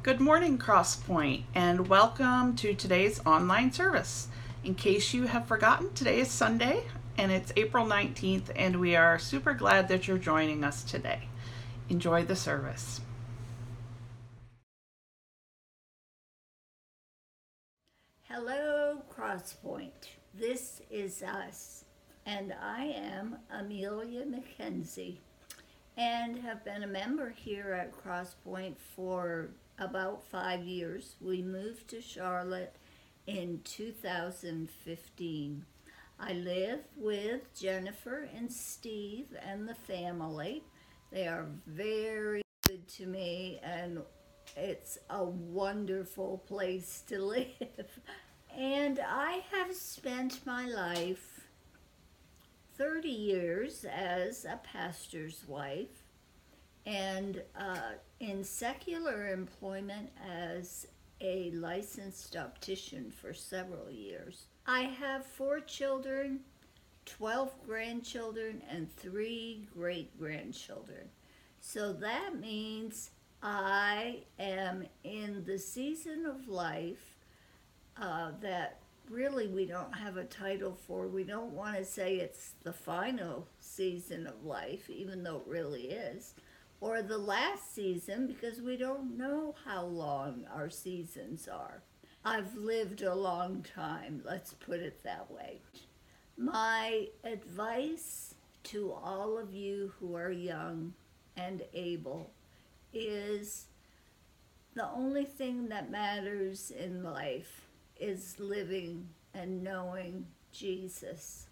Good morning, Crosspoint, and welcome to today's online service. In case you have forgotten, today is Sunday and it's April 19th, and we are super glad that you're joining us today. Enjoy the service. Hello, Crosspoint. This is us, and I am Amelia McKenzie, and have been a member here at Crosspoint for about five years. We moved to Charlotte in 2015. I live with Jennifer and Steve and the family. They are very good to me, and it's a wonderful place to live. And I have spent my life 30 years as a pastor's wife and uh, in secular employment as a licensed optician for several years. I have four children, 12 grandchildren, and three great grandchildren. So that means I am in the season of life uh, that really we don't have a title for. We don't want to say it's the final season of life, even though it really is, or the last season because we don't know how long our seasons are. I've lived a long time, let's put it that way. My advice to all of you who are young and able is the only thing that matters in life is living and knowing Jesus.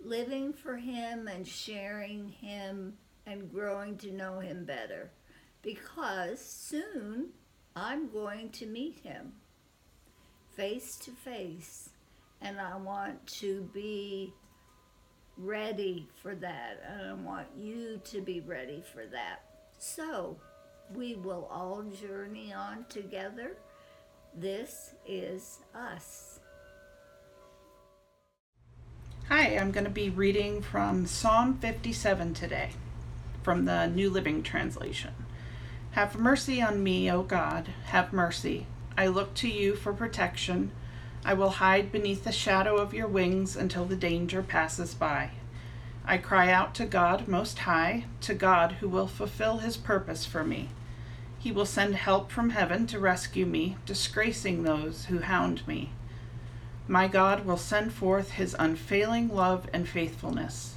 Living for Him and sharing Him and growing to know Him better. Because soon I'm going to meet Him face to face. And I want to be ready for that. And I want you to be ready for that. So we will all journey on together this is us. Hi, I'm going to be reading from Psalm 57 today, from the New Living Translation. Have mercy on me, O God, have mercy. I look to you for protection. I will hide beneath the shadow of your wings until the danger passes by. I cry out to God Most High, to God who will fulfill his purpose for me. He will send help from heaven to rescue me, disgracing those who hound me. My God will send forth his unfailing love and faithfulness.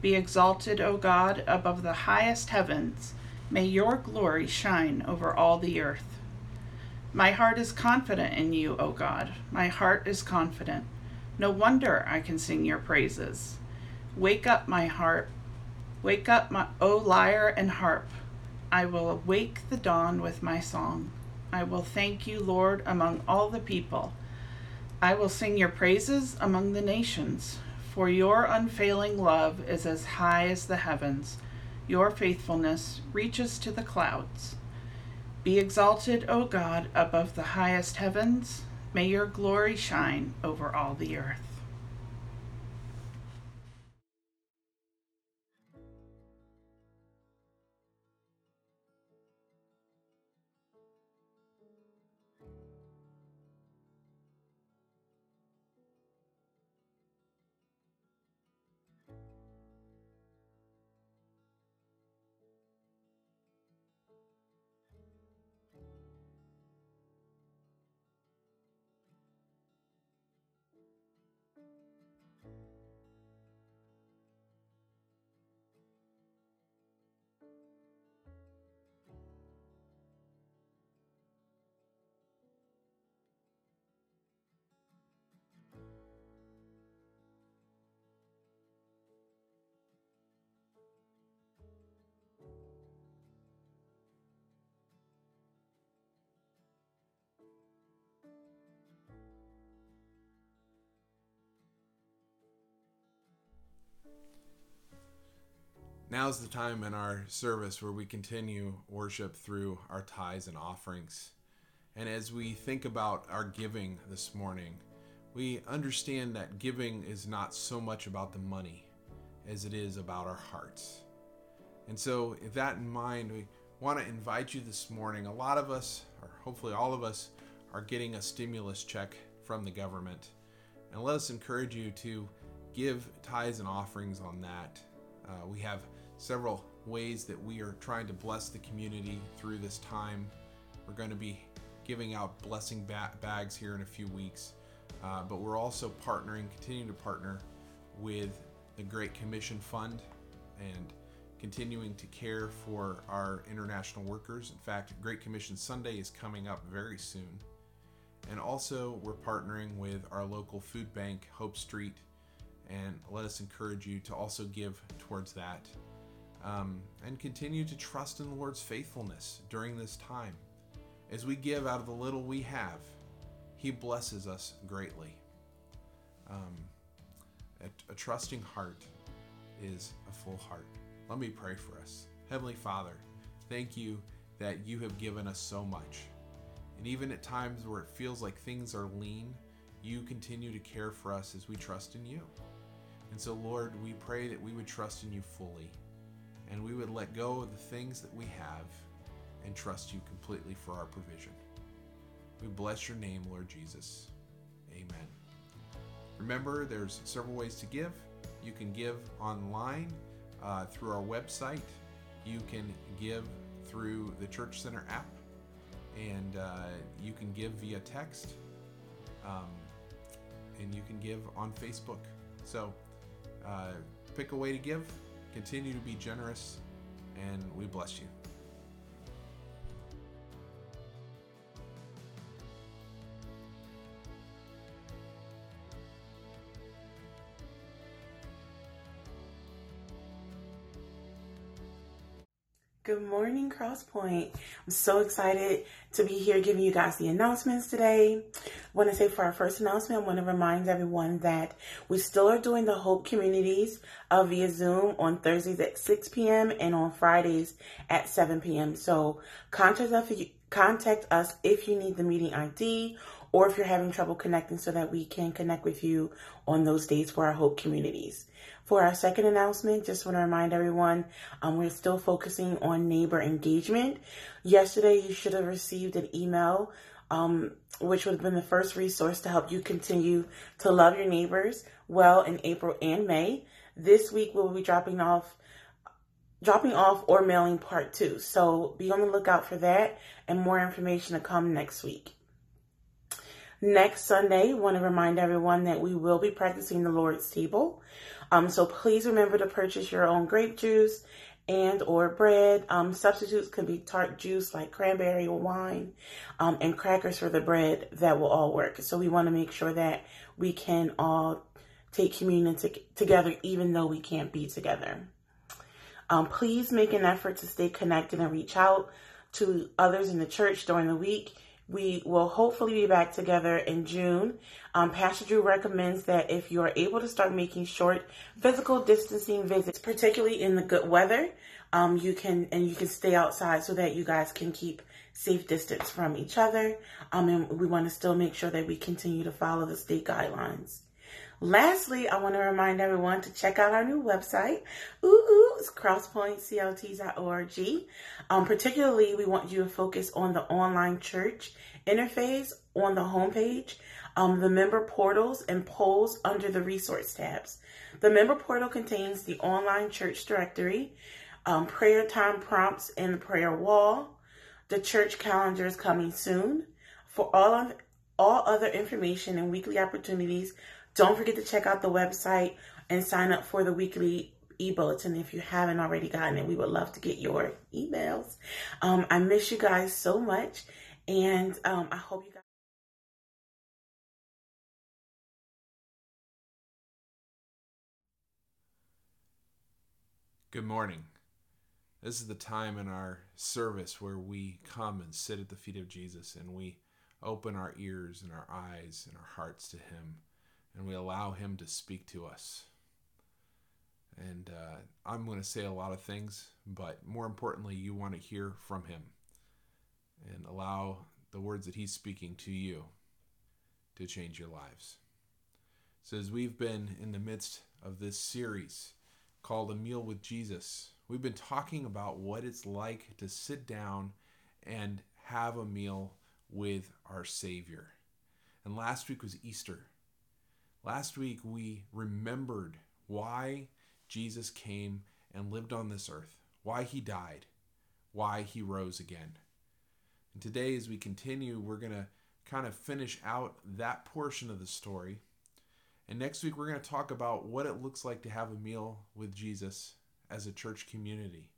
Be exalted, O God, above the highest heavens. May your glory shine over all the earth. My heart is confident in you, O God. My heart is confident. No wonder I can sing your praises. Wake up, my heart. Wake up, my, O lyre and harp. I will awake the dawn with my song. I will thank you, Lord, among all the people. I will sing your praises among the nations, for your unfailing love is as high as the heavens. Your faithfulness reaches to the clouds. Be exalted, O God, above the highest heavens. May your glory shine over all the earth. Now's the time in our service where we continue worship through our tithes and offerings. And as we think about our giving this morning, we understand that giving is not so much about the money as it is about our hearts. And so, with that in mind, we, want to invite you this morning. A lot of us, or hopefully all of us, are getting a stimulus check from the government. And let us encourage you to give tithes and offerings on that. Uh, we have several ways that we are trying to bless the community through this time. We're going to be giving out blessing ba- bags here in a few weeks, uh, but we're also partnering, continuing to partner with the Great Commission Fund and continuing to care for our international workers. In fact, Great Commission Sunday is coming up very soon. And also, we're partnering with our local food bank, Hope Street, and let us encourage you to also give towards that. Um, and continue to trust in the Lord's faithfulness during this time. As we give out of the little we have, He blesses us greatly. Um, a, a trusting heart is a full heart. Let me pray for us. Heavenly Father, thank you that you have given us so much. And even at times where it feels like things are lean, you continue to care for us as we trust in you. And so, Lord, we pray that we would trust in you fully and we would let go of the things that we have and trust you completely for our provision. We bless your name, Lord Jesus. Amen. Remember, there's several ways to give. You can give online uh, through our website. You can give through the Church Center app, and uh, you can give via text, um, and you can give on Facebook. So uh, pick a way to give. Continue to be generous, and we bless you. Good morning, Crosspoint. I'm so excited to be here giving you guys the announcements today. I want to say for our first announcement, I want to remind everyone that we still are doing the Hope Communities uh, via Zoom on Thursdays at 6 p.m. and on Fridays at 7 p.m. So contact us if you, contact us if you need the meeting ID or if you're having trouble connecting so that we can connect with you on those days for our Hope Communities. For our second announcement, just want to remind everyone um, we're still focusing on neighbor engagement. Yesterday, you should have received an email, um, which would have been the first resource to help you continue to love your neighbors well in April and May. This week, we'll be dropping off dropping off or mailing part two. So be on the lookout for that and more information to come next week. Next Sunday, I want to remind everyone that we will be practicing the Lord's table. Um, so please remember to purchase your own grape juice and or bread. Um, substitutes can be tart juice like cranberry or wine, um, and crackers for the bread. That will all work. So we want to make sure that we can all take communion to- together, even though we can't be together. Um, please make an effort to stay connected and reach out to others in the church during the week. We will hopefully be back together in June. Um, Pastor Drew recommends that if you are able to start making short physical distancing visits, particularly in the good weather, um, you can and you can stay outside so that you guys can keep safe distance from each other. Um, and we want to still make sure that we continue to follow the state guidelines. Lastly, I want to remind everyone to check out our new website. Ooh, ooh it's crosspointclt.org. Um, particularly, we want you to focus on the online church interface on the homepage, um, the member portals, and polls under the resource tabs. The member portal contains the online church directory, um, prayer time prompts, and the prayer wall. The church calendar is coming soon. For all of all other information and weekly opportunities, don't forget to check out the website and sign up for the weekly e-bulletin if you haven't already gotten it. We would love to get your emails. Um, I miss you guys so much, and um, I hope you guys. Good morning. This is the time in our service where we come and sit at the feet of Jesus and we open our ears and our eyes and our hearts to Him and we allow Him to speak to us. And uh, I'm going to say a lot of things, but more importantly, you want to hear from Him and allow the words that He's speaking to you to change your lives. So, as we've been in the midst of this series called A Meal with Jesus, We've been talking about what it's like to sit down and have a meal with our Savior. And last week was Easter. Last week we remembered why Jesus came and lived on this earth, why he died, why he rose again. And today, as we continue, we're going to kind of finish out that portion of the story. And next week, we're going to talk about what it looks like to have a meal with Jesus as a church community,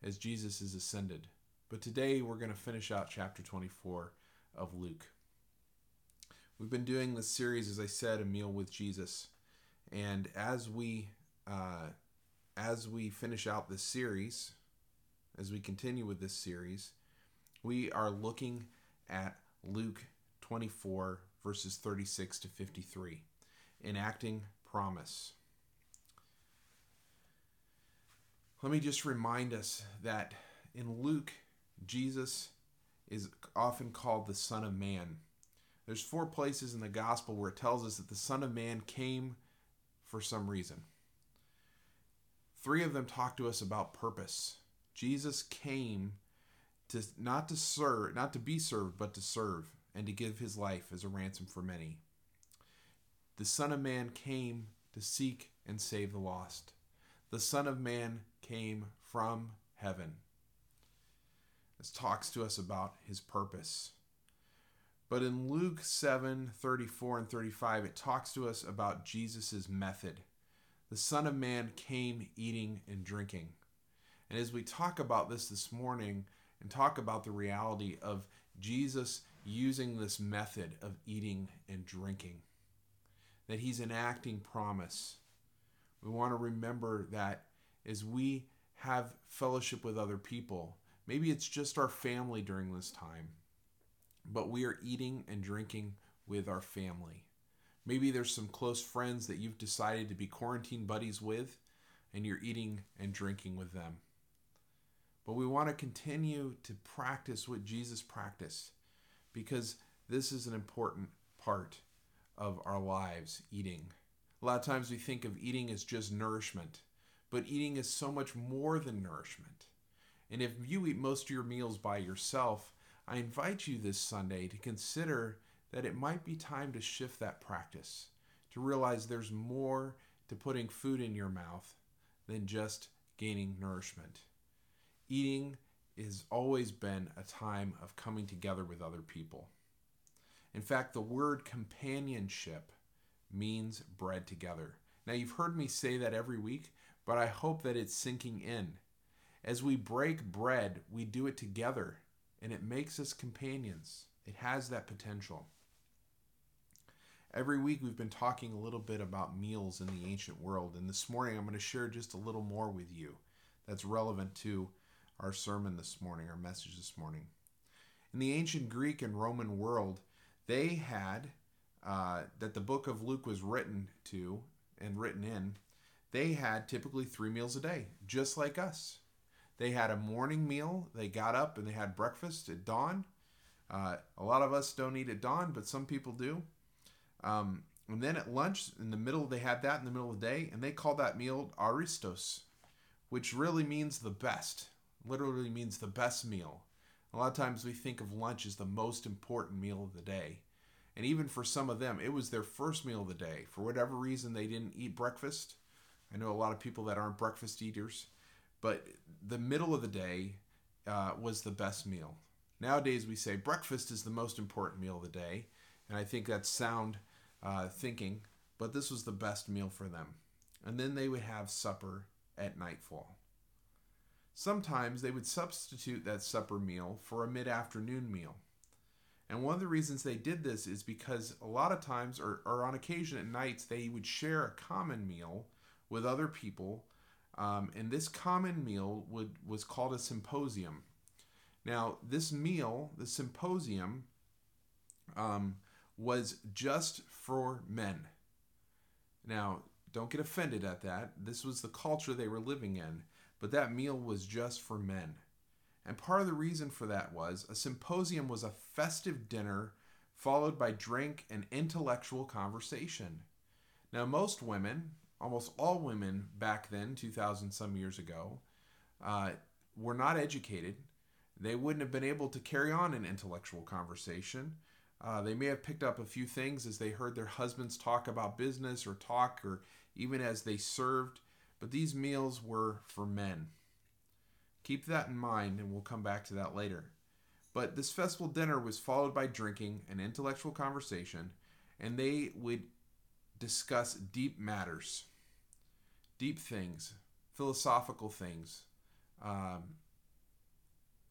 as Jesus is ascended. But today, we're going to finish out chapter 24 of Luke. We've been doing this series, as I said, a meal with Jesus, and as we uh, as we finish out this series, as we continue with this series, we are looking at Luke 24 verses 36 to 53, enacting promise. Let me just remind us that in Luke, Jesus is often called the Son of Man there's four places in the gospel where it tells us that the Son of Man came for some reason. Three of them talk to us about purpose. Jesus came to not to serve, not to be served, but to serve and to give his life as a ransom for many. The Son of Man came to seek and save the lost. The Son of Man came from heaven. This talks to us about his purpose. But in Luke 7 34 and 35, it talks to us about Jesus' method. The Son of Man came eating and drinking. And as we talk about this this morning and talk about the reality of Jesus using this method of eating and drinking, that he's enacting promise, we want to remember that as we have fellowship with other people, maybe it's just our family during this time but we are eating and drinking with our family. Maybe there's some close friends that you've decided to be quarantine buddies with, and you're eating and drinking with them. But we want to continue to practice what Jesus practiced because this is an important part of our lives eating. A lot of times we think of eating as just nourishment, but eating is so much more than nourishment. And if you eat most of your meals by yourself, I invite you this Sunday to consider that it might be time to shift that practice, to realize there's more to putting food in your mouth than just gaining nourishment. Eating has always been a time of coming together with other people. In fact, the word companionship means bread together. Now, you've heard me say that every week, but I hope that it's sinking in. As we break bread, we do it together and it makes us companions. It has that potential. Every week we've been talking a little bit about meals in the ancient world, and this morning I'm going to share just a little more with you that's relevant to our sermon this morning, our message this morning. In the ancient Greek and Roman world, they had uh, that the book of Luke was written to and written in, they had typically three meals a day, just like us. They had a morning meal. They got up and they had breakfast at dawn. Uh, a lot of us don't eat at dawn, but some people do. Um, and then at lunch, in the middle, they had that in the middle of the day, and they called that meal aristos, which really means the best. Literally means the best meal. A lot of times we think of lunch as the most important meal of the day. And even for some of them, it was their first meal of the day. For whatever reason, they didn't eat breakfast. I know a lot of people that aren't breakfast eaters. But the middle of the day uh, was the best meal. Nowadays, we say breakfast is the most important meal of the day, and I think that's sound uh, thinking, but this was the best meal for them. And then they would have supper at nightfall. Sometimes they would substitute that supper meal for a mid afternoon meal. And one of the reasons they did this is because a lot of times, or, or on occasion at nights, they would share a common meal with other people um, and this common meal would, was called a symposium. Now, this meal, the symposium, um, was just for men. Now, don't get offended at that. This was the culture they were living in, but that meal was just for men. And part of the reason for that was a symposium was a festive dinner followed by drink and intellectual conversation. Now, most women, almost all women back then, 2,000 some years ago, uh, were not educated. They wouldn't have been able to carry on an intellectual conversation. Uh, they may have picked up a few things as they heard their husbands talk about business or talk, or even as they served, but these meals were for men. Keep that in mind, and we'll come back to that later. But this festival dinner was followed by drinking and intellectual conversation, and they would discuss deep matters, deep things, philosophical things, um,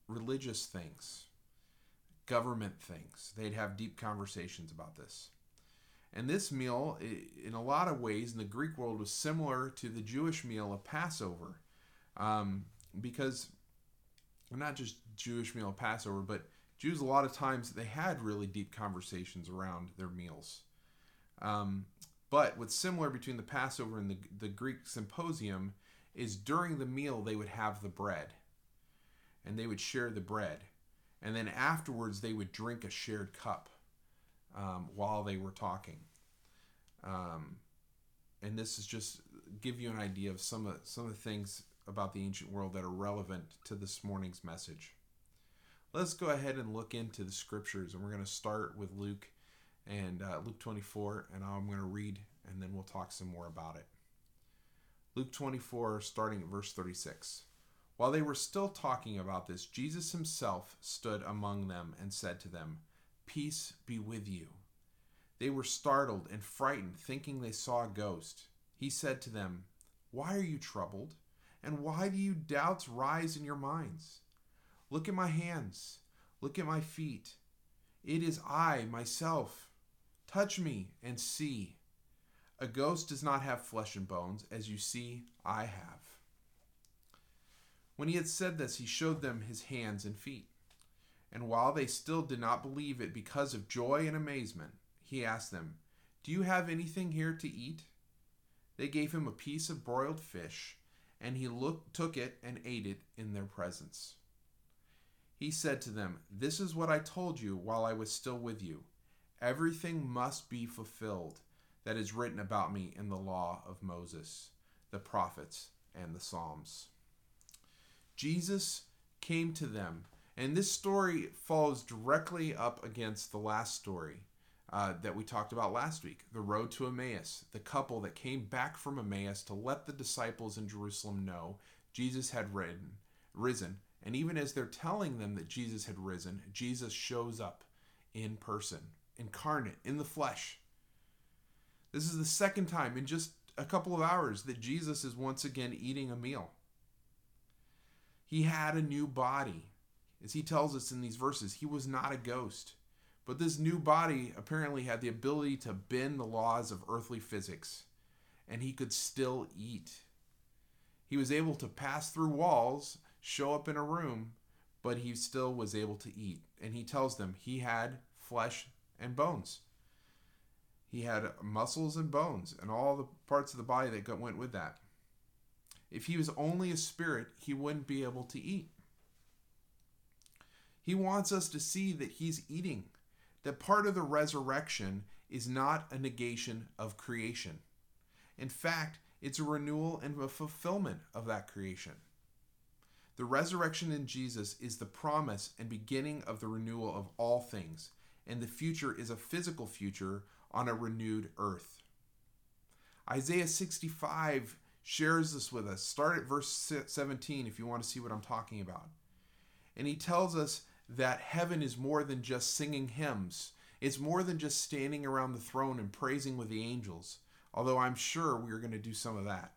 religious things, government things. They'd have deep conversations about this. And this meal, in a lot of ways, in the Greek world, was similar to the Jewish meal of Passover. Um, because not just Jewish meal of Passover, but Jews, a lot of times, they had really deep conversations around their meals. Um, but what's similar between the Passover and the, the Greek symposium is during the meal, they would have the bread and they would share the bread. And then afterwards, they would drink a shared cup um, while they were talking. Um, and this is just give you an idea of some of some of the things about the ancient world that are relevant to this morning's message. Let's go ahead and look into the scriptures, and we're going to start with Luke and uh, Luke 24, and I'm going to read, and then we'll talk some more about it. Luke 24, starting at verse 36. While they were still talking about this, Jesus himself stood among them and said to them, Peace be with you. They were startled and frightened, thinking they saw a ghost. He said to them, Why are you troubled? And why do you doubts rise in your minds? Look at my hands. Look at my feet. It is I, myself. Touch me and see. A ghost does not have flesh and bones, as you see I have. When he had said this, he showed them his hands and feet. And while they still did not believe it because of joy and amazement, he asked them, Do you have anything here to eat? They gave him a piece of broiled fish, and he look, took it and ate it in their presence. He said to them, This is what I told you while I was still with you. Everything must be fulfilled that is written about me in the law of Moses, the prophets, and the Psalms. Jesus came to them. And this story follows directly up against the last story uh, that we talked about last week the road to Emmaus, the couple that came back from Emmaus to let the disciples in Jerusalem know Jesus had ridden, risen. And even as they're telling them that Jesus had risen, Jesus shows up in person, incarnate, in the flesh. This is the second time in just a couple of hours that Jesus is once again eating a meal. He had a new body. As he tells us in these verses, he was not a ghost. But this new body apparently had the ability to bend the laws of earthly physics, and he could still eat. He was able to pass through walls, show up in a room, but he still was able to eat. And he tells them he had flesh and bones. He had muscles and bones and all the parts of the body that went with that. If he was only a spirit, he wouldn't be able to eat. He wants us to see that he's eating, that part of the resurrection is not a negation of creation. In fact, it's a renewal and a fulfillment of that creation. The resurrection in Jesus is the promise and beginning of the renewal of all things, and the future is a physical future on a renewed earth. Isaiah 65 shares this with us. Start at verse 17 if you want to see what I'm talking about. And he tells us that heaven is more than just singing hymns, it's more than just standing around the throne and praising with the angels, although I'm sure we're going to do some of that.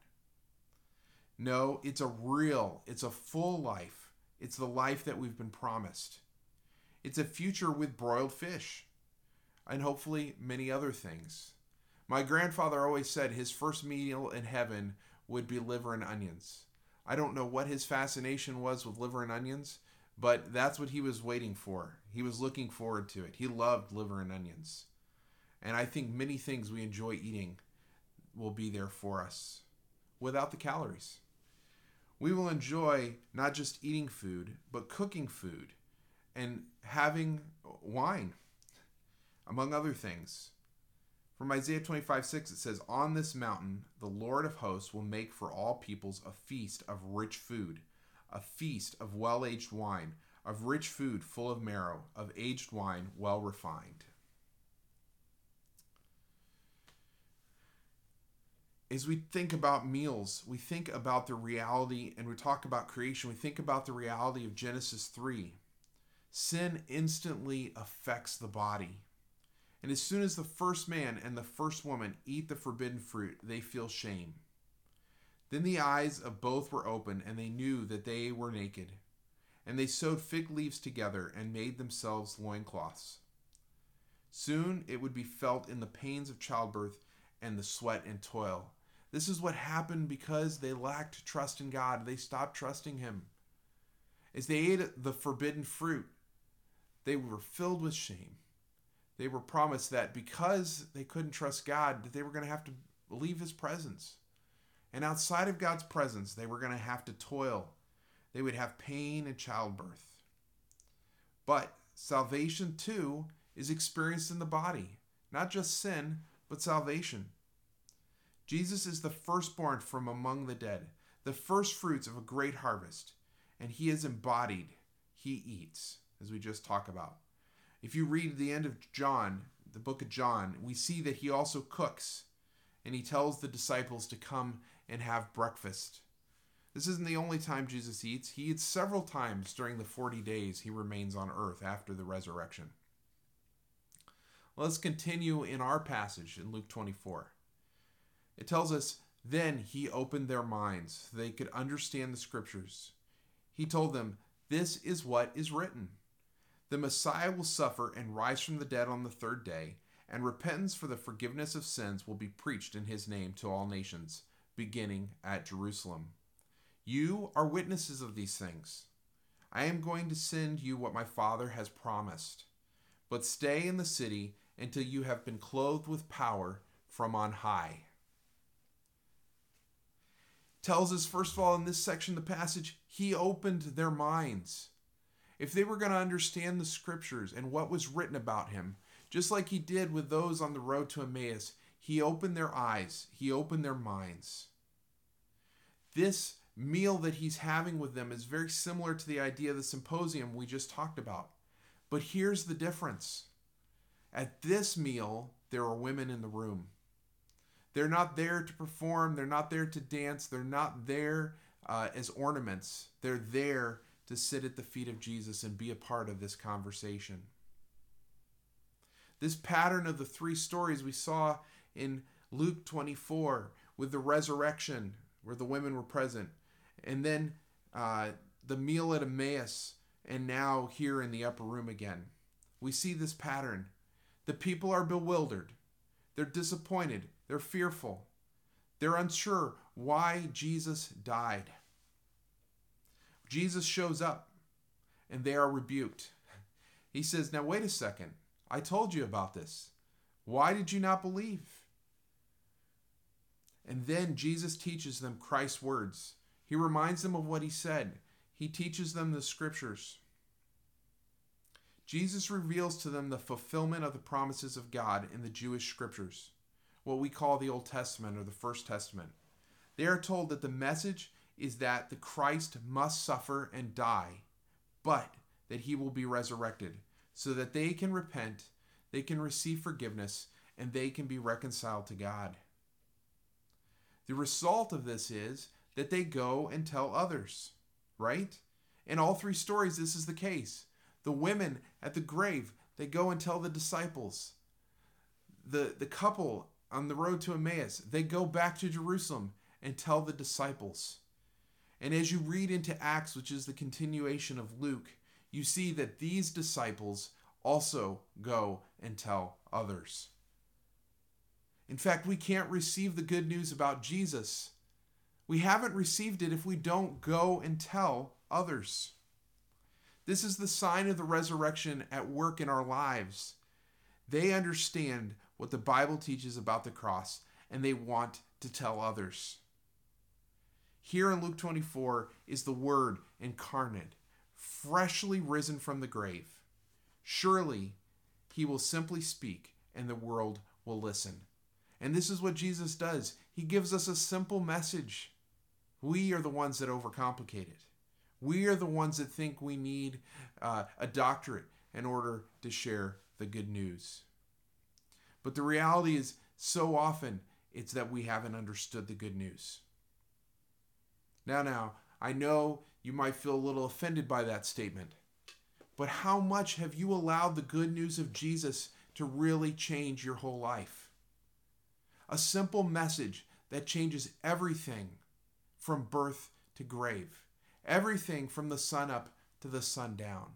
No, it's a real, it's a full life. It's the life that we've been promised. It's a future with broiled fish and hopefully many other things. My grandfather always said his first meal in heaven would be liver and onions. I don't know what his fascination was with liver and onions, but that's what he was waiting for. He was looking forward to it. He loved liver and onions. And I think many things we enjoy eating will be there for us without the calories. We will enjoy not just eating food, but cooking food and having wine, among other things. From Isaiah 25 6, it says, On this mountain the Lord of hosts will make for all peoples a feast of rich food, a feast of well aged wine, of rich food full of marrow, of aged wine well refined. As we think about meals, we think about the reality, and we talk about creation, we think about the reality of Genesis 3. Sin instantly affects the body. And as soon as the first man and the first woman eat the forbidden fruit, they feel shame. Then the eyes of both were opened, and they knew that they were naked. And they sewed fig leaves together and made themselves loincloths. Soon it would be felt in the pains of childbirth and the sweat and toil. This is what happened because they lacked trust in God. They stopped trusting Him. As they ate the forbidden fruit, they were filled with shame. They were promised that because they couldn't trust God, that they were going to have to leave His presence. And outside of God's presence, they were going to have to toil. They would have pain and childbirth. But salvation, too, is experienced in the body. Not just sin, but salvation. Jesus is the firstborn from among the dead, the first fruits of a great harvest, and he is embodied. He eats, as we just talked about. If you read the end of John, the book of John, we see that he also cooks, and he tells the disciples to come and have breakfast. This isn't the only time Jesus eats. He eats several times during the 40 days he remains on earth after the resurrection. Let's continue in our passage in Luke 24. It tells us, Then he opened their minds so they could understand the scriptures. He told them, This is what is written The Messiah will suffer and rise from the dead on the third day, and repentance for the forgiveness of sins will be preached in his name to all nations, beginning at Jerusalem. You are witnesses of these things. I am going to send you what my Father has promised. But stay in the city until you have been clothed with power from on high tells us, first of all, in this section of the passage, he opened their minds. If they were going to understand the scriptures and what was written about him, just like he did with those on the road to Emmaus, he opened their eyes, he opened their minds. This meal that he's having with them is very similar to the idea of the symposium we just talked about. But here's the difference at this meal, there are women in the room. They're not there to perform, they're not there to dance, they're not there uh, as ornaments. They're there to sit at the feet of Jesus and be a part of this conversation. This pattern of the three stories we saw in Luke 24 with the resurrection, where the women were present, and then uh, the meal at Emmaus, and now here in the upper room again. We see this pattern. The people are bewildered, they're disappointed, they're fearful. They're unsure why Jesus died. Jesus shows up and they are rebuked. He says, Now, wait a second. I told you about this. Why did you not believe? And then Jesus teaches them Christ's words. He reminds them of what he said. He teaches them the scriptures. Jesus reveals to them the fulfillment of the promises of God in the Jewish scriptures what we call the Old Testament or the First Testament. They are told that the message is that the Christ must suffer and die, but that he will be resurrected so that they can repent, they can receive forgiveness, and they can be reconciled to God. The result of this is that they go and tell others, right? In all three stories, this is the case. The women at the grave, they go and tell the disciples. The, the couple on the road to Emmaus, they go back to Jerusalem and tell the disciples. And as you read into Acts, which is the continuation of Luke, you see that these disciples also go and tell others. In fact, we can't receive the good news about Jesus. We haven't received it if we don't go and tell others. This is the sign of the resurrection at work in our lives. They understand what the Bible teaches about the cross, and they want to tell others. Here in Luke 24 is the Word incarnate, freshly risen from the grave. Surely he will simply speak, and the world will listen. And this is what Jesus does. He gives us a simple message. We are the ones that overcomplicate it. We are the ones that think we need uh, a doctorate in order to share the good news. But the reality is, so often, it's that we haven't understood the good news. Now, now, I know you might feel a little offended by that statement, but how much have you allowed the good news of Jesus to really change your whole life? A simple message that changes everything from birth to grave, everything from the sun up to the sun down.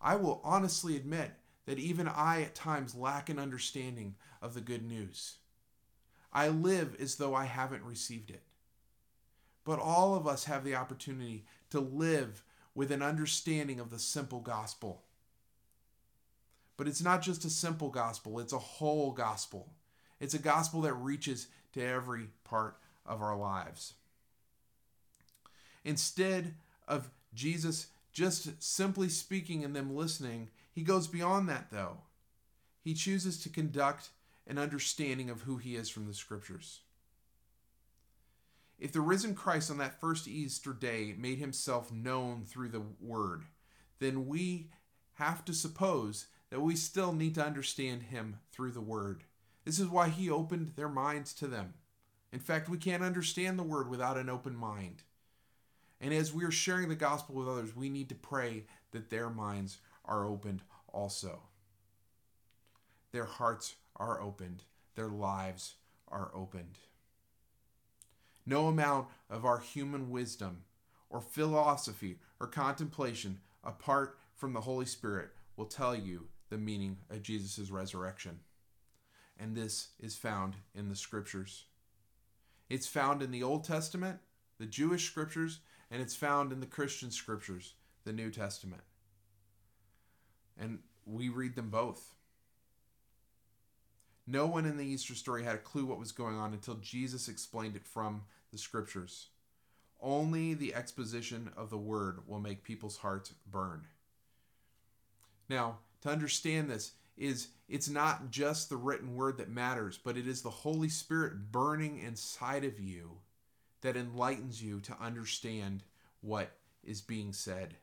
I will honestly admit that even I at times lack an understanding of the good news. I live as though I haven't received it. But all of us have the opportunity to live with an understanding of the simple gospel. But it's not just a simple gospel, it's a whole gospel. It's a gospel that reaches to every part of our lives. Instead of Jesus just simply speaking and them listening, he goes beyond that, though. He chooses to conduct an understanding of who he is from the scriptures. If the risen Christ on that first Easter day made himself known through the word, then we have to suppose that we still need to understand him through the word. This is why he opened their minds to them. In fact, we can't understand the word without an open mind. And as we are sharing the gospel with others, we need to pray that their minds are opened also. Their hearts are opened, their lives are opened. No amount of our human wisdom or philosophy or contemplation apart from the Holy Spirit will tell you the meaning of Jesus' resurrection. And this is found in the scriptures. It's found in the Old Testament, the Jewish scriptures, and it's found in the Christian scriptures, the New Testament. And we read them both. No one in the Easter story had a clue what was going on until Jesus explained it from the scriptures. Only the exposition of the word will make people's hearts burn. Now, to understand this is it's not just the written word that matters, but it is the Holy Spirit burning inside of you that enlightens you to understand what is being said.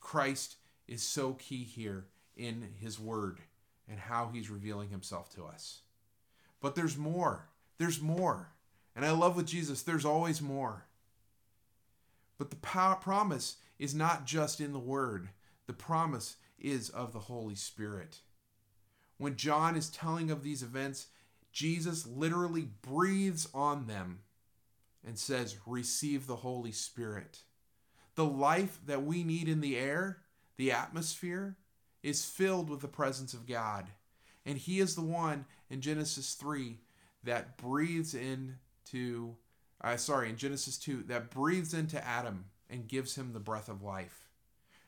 Christ is so key here in his word and how he's revealing himself to us. But there's more. There's more. And I love with Jesus, there's always more. But the power, promise is not just in the word, the promise is of the Holy Spirit. When John is telling of these events, Jesus literally breathes on them and says, Receive the Holy Spirit. The life that we need in the air, the atmosphere, is filled with the presence of God. And He is the one in Genesis 3 that breathes into, uh, sorry, in Genesis 2, that breathes into Adam and gives him the breath of life.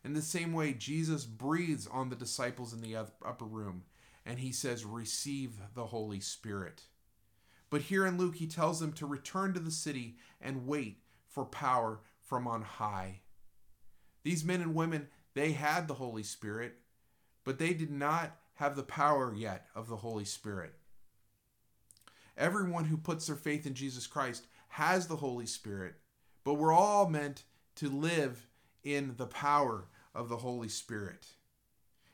In the same way, Jesus breathes on the disciples in the upper room and he says, Receive the Holy Spirit. But here in Luke, he tells them to return to the city and wait for power from on high. These men and women, they had the Holy Spirit, but they did not have the power yet of the Holy Spirit. Everyone who puts their faith in Jesus Christ has the Holy Spirit, but we're all meant to live in the power of the Holy Spirit.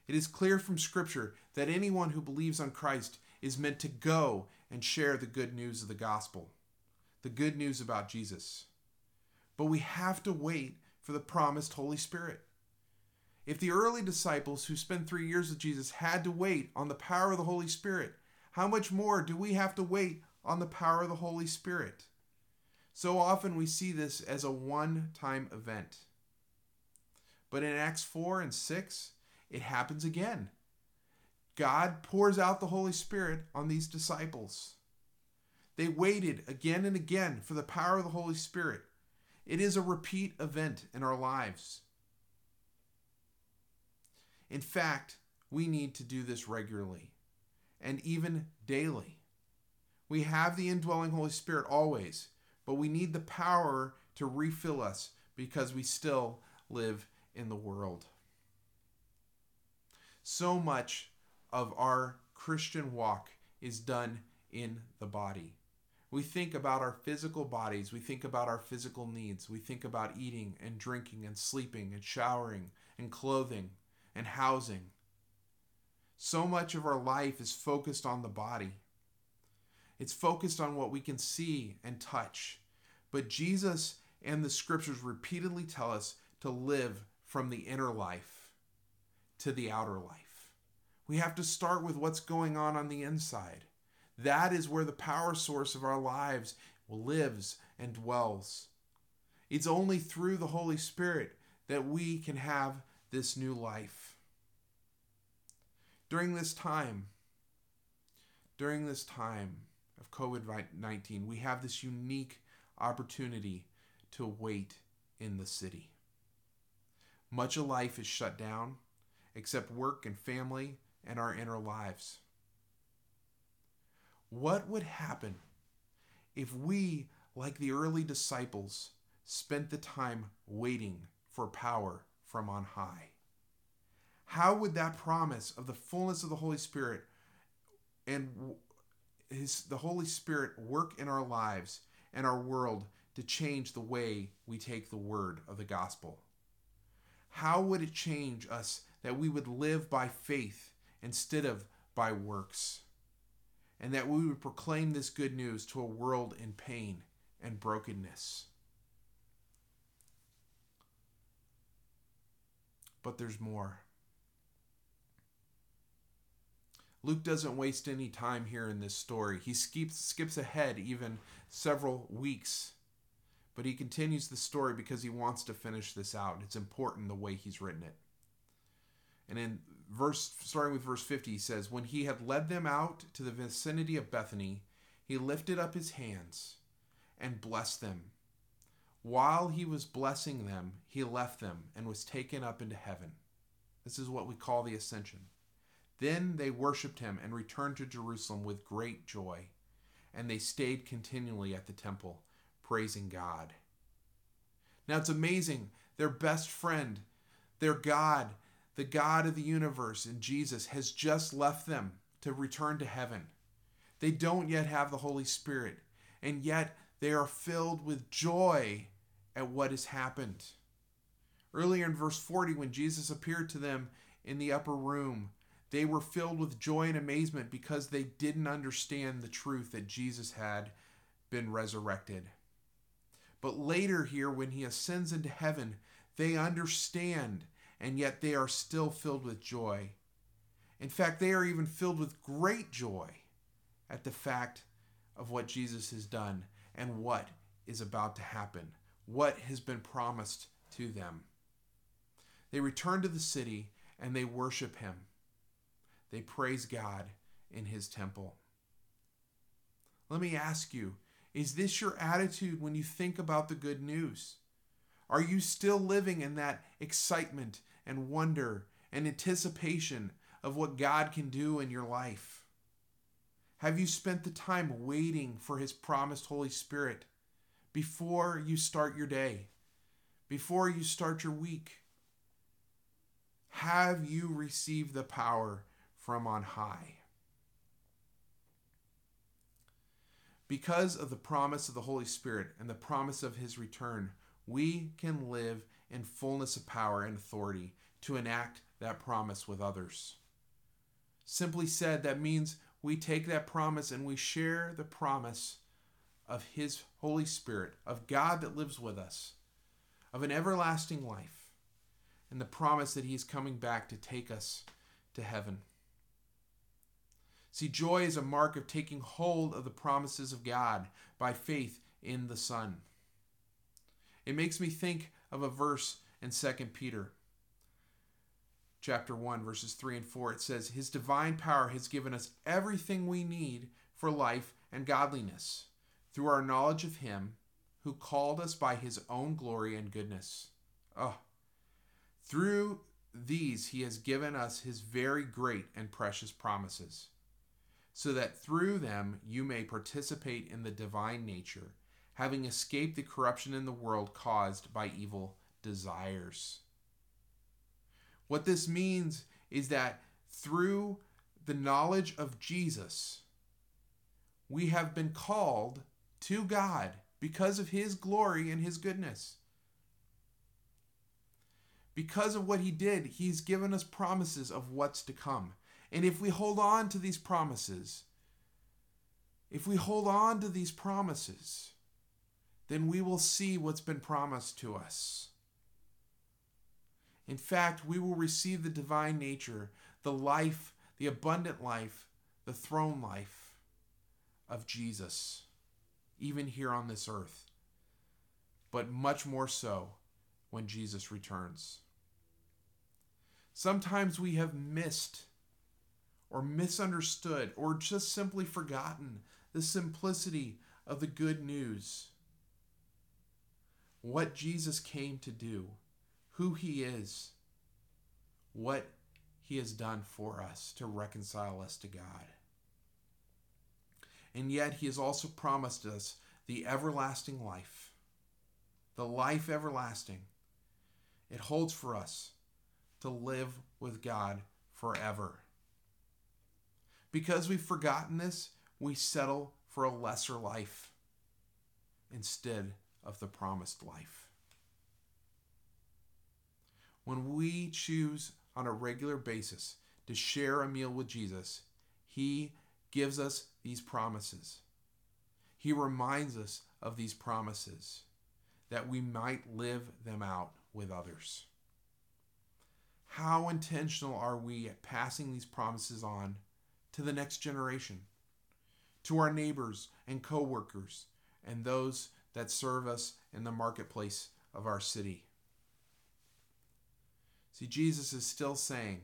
It is clear from Scripture that anyone who believes on Christ is meant to go and share the good news of the gospel, the good news about Jesus. But we have to wait for the promised Holy Spirit. If the early disciples who spent three years with Jesus had to wait on the power of the Holy Spirit, how much more do we have to wait on the power of the Holy Spirit? So often we see this as a one time event. But in Acts 4 and 6, it happens again. God pours out the Holy Spirit on these disciples. They waited again and again for the power of the Holy Spirit. It is a repeat event in our lives. In fact, we need to do this regularly and even daily. We have the indwelling Holy Spirit always, but we need the power to refill us because we still live in the world. So much of our Christian walk is done in the body. We think about our physical bodies. We think about our physical needs. We think about eating and drinking and sleeping and showering and clothing and housing. So much of our life is focused on the body. It's focused on what we can see and touch. But Jesus and the scriptures repeatedly tell us to live from the inner life to the outer life. We have to start with what's going on on the inside. That is where the power source of our lives lives and dwells. It's only through the Holy Spirit that we can have this new life. During this time, during this time of COVID 19, we have this unique opportunity to wait in the city. Much of life is shut down, except work and family and our inner lives. What would happen if we, like the early disciples, spent the time waiting for power from on high? How would that promise of the fullness of the Holy Spirit and his the Holy Spirit work in our lives and our world to change the way we take the word of the gospel? How would it change us that we would live by faith instead of by works? And that we would proclaim this good news to a world in pain and brokenness. But there's more. Luke doesn't waste any time here in this story. He skips, skips ahead even several weeks but he continues the story because he wants to finish this out. It's important the way he's written it. And in verse starting with verse 50 he says, "When he had led them out to the vicinity of Bethany, he lifted up his hands and blessed them. While he was blessing them, he left them and was taken up into heaven." This is what we call the ascension. Then they worshiped him and returned to Jerusalem with great joy, and they stayed continually at the temple praising God. Now it's amazing. Their best friend, their God, the God of the universe in Jesus, has just left them to return to heaven. They don't yet have the Holy Spirit, and yet they are filled with joy at what has happened. Earlier in verse 40, when Jesus appeared to them in the upper room, they were filled with joy and amazement because they didn't understand the truth that Jesus had been resurrected. But later, here, when he ascends into heaven, they understand, and yet they are still filled with joy. In fact, they are even filled with great joy at the fact of what Jesus has done and what is about to happen, what has been promised to them. They return to the city and they worship him. They praise God in his temple. Let me ask you is this your attitude when you think about the good news? Are you still living in that excitement and wonder and anticipation of what God can do in your life? Have you spent the time waiting for His promised Holy Spirit before you start your day, before you start your week? Have you received the power from on high? Because of the promise of the Holy Spirit and the promise of his return, we can live in fullness of power and authority to enact that promise with others. Simply said, that means we take that promise and we share the promise of His Holy Spirit, of God that lives with us, of an everlasting life, and the promise that He's coming back to take us to heaven. See, joy is a mark of taking hold of the promises of God by faith in the Son. It makes me think of a verse in 2 Peter chapter 1 verses 3 and 4 it says his divine power has given us everything we need for life and godliness through our knowledge of him who called us by his own glory and goodness. Oh through these he has given us his very great and precious promises so that through them you may participate in the divine nature, having escaped the corruption in the world caused by evil desires. What this means is that through the knowledge of Jesus, we have been called to God because of his glory and his goodness. Because of what he did, he's given us promises of what's to come. And if we hold on to these promises, if we hold on to these promises, then we will see what's been promised to us. In fact, we will receive the divine nature, the life, the abundant life, the throne life of Jesus, even here on this earth, but much more so when Jesus returns. Sometimes we have missed or misunderstood or just simply forgotten the simplicity of the good news. What Jesus came to do, who he is, what he has done for us to reconcile us to God. And yet he has also promised us the everlasting life, the life everlasting. It holds for us to live with God forever. Because we've forgotten this, we settle for a lesser life instead of the promised life. When we choose on a regular basis to share a meal with Jesus, He gives us these promises. He reminds us of these promises that we might live them out with others. How intentional are we at passing these promises on to the next generation, to our neighbors and coworkers, and those that serve us in the marketplace of our city? See, Jesus is still saying,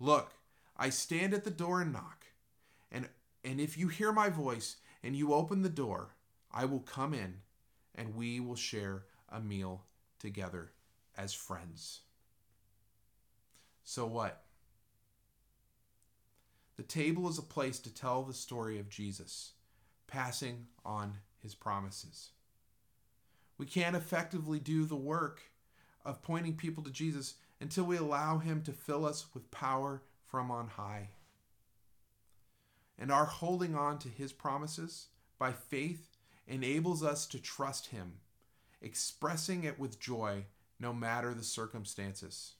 Look, I stand at the door and knock, and, and if you hear my voice and you open the door, I will come in and we will share a meal together as friends. So what? The table is a place to tell the story of Jesus, passing on his promises. We can't effectively do the work of pointing people to Jesus until we allow him to fill us with power from on high. And our holding on to his promises by faith enables us to trust him, expressing it with joy no matter the circumstances.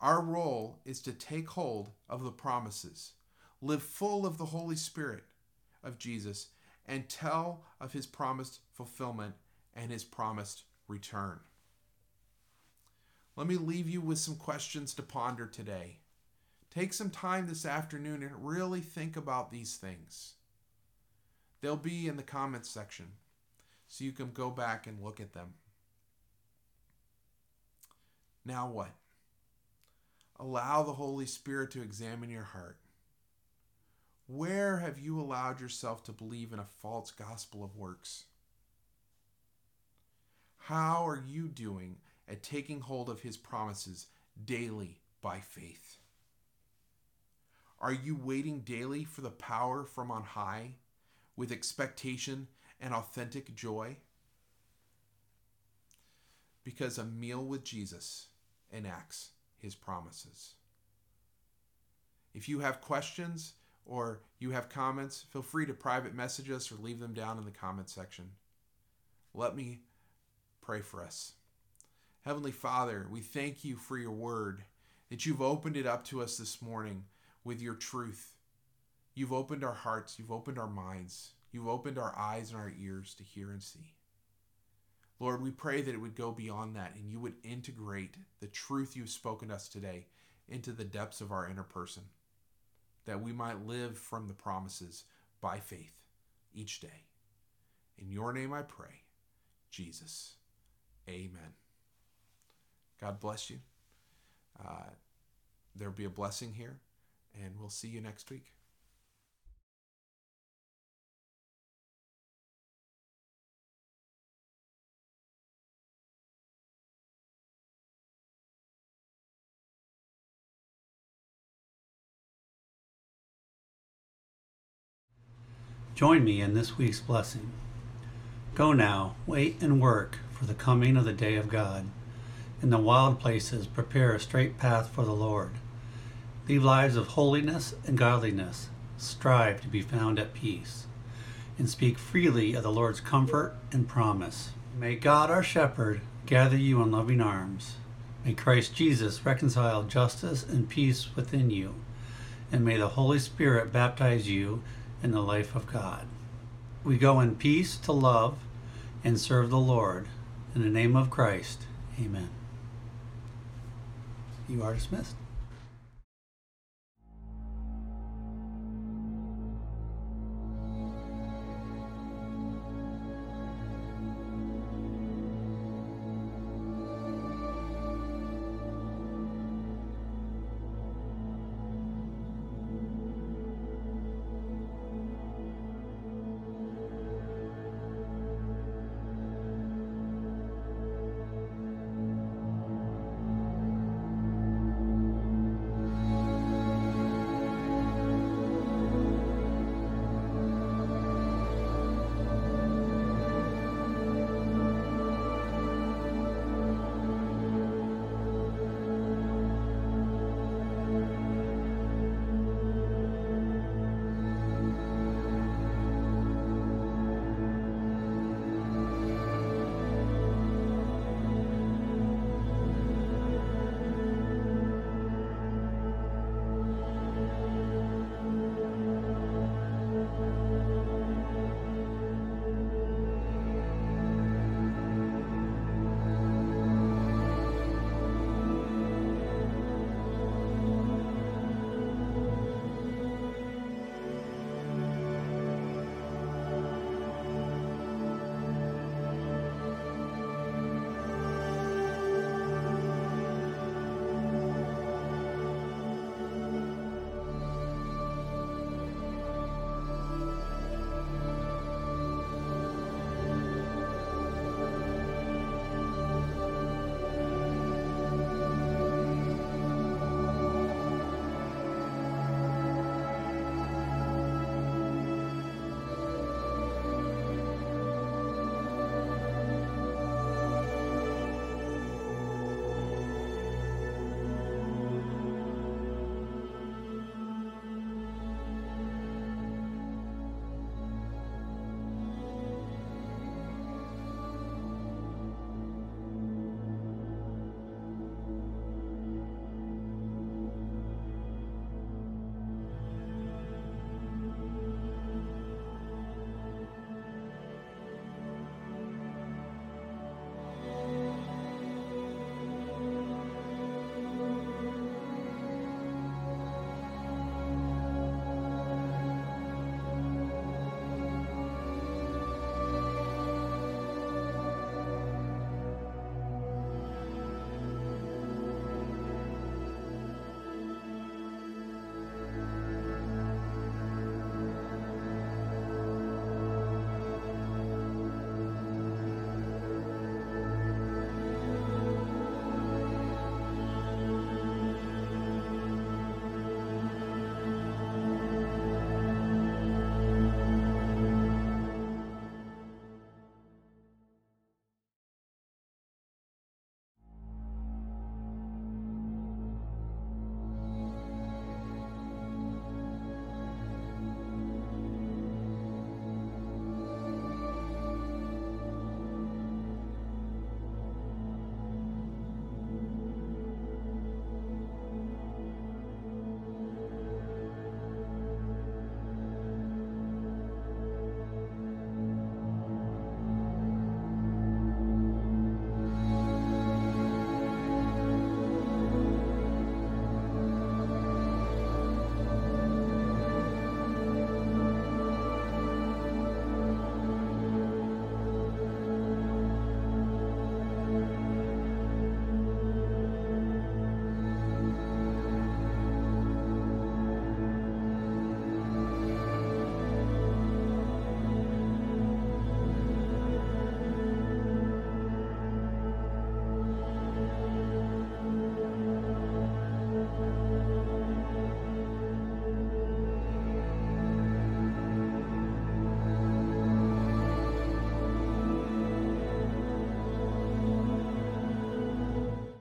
Our role is to take hold of the promises, live full of the Holy Spirit of Jesus, and tell of his promised fulfillment and his promised return. Let me leave you with some questions to ponder today. Take some time this afternoon and really think about these things. They'll be in the comments section so you can go back and look at them. Now what? Allow the Holy Spirit to examine your heart. Where have you allowed yourself to believe in a false gospel of works? How are you doing at taking hold of His promises daily by faith? Are you waiting daily for the power from on high with expectation and authentic joy? Because a meal with Jesus enacts his promises. If you have questions or you have comments, feel free to private message us or leave them down in the comment section. Let me pray for us. Heavenly Father, we thank you for your word, that you've opened it up to us this morning with your truth. You've opened our hearts, you've opened our minds, you've opened our eyes and our ears to hear and see. Lord, we pray that it would go beyond that and you would integrate the truth you've spoken to us today into the depths of our inner person, that we might live from the promises by faith each day. In your name I pray, Jesus. Amen. God bless you. Uh, there'll be a blessing here, and we'll see you next week. Join me in this week's blessing. Go now, wait and work for the coming of the day of God. In the wild places, prepare a straight path for the Lord. Lead lives of holiness and godliness. Strive to be found at peace. and speak freely of the Lord's comfort and promise. May God, our shepherd, gather you in loving arms. May Christ Jesus reconcile justice and peace within you. And may the Holy Spirit baptize you in the life of God. We go in peace to love and serve the Lord. In the name of Christ, amen. You are dismissed.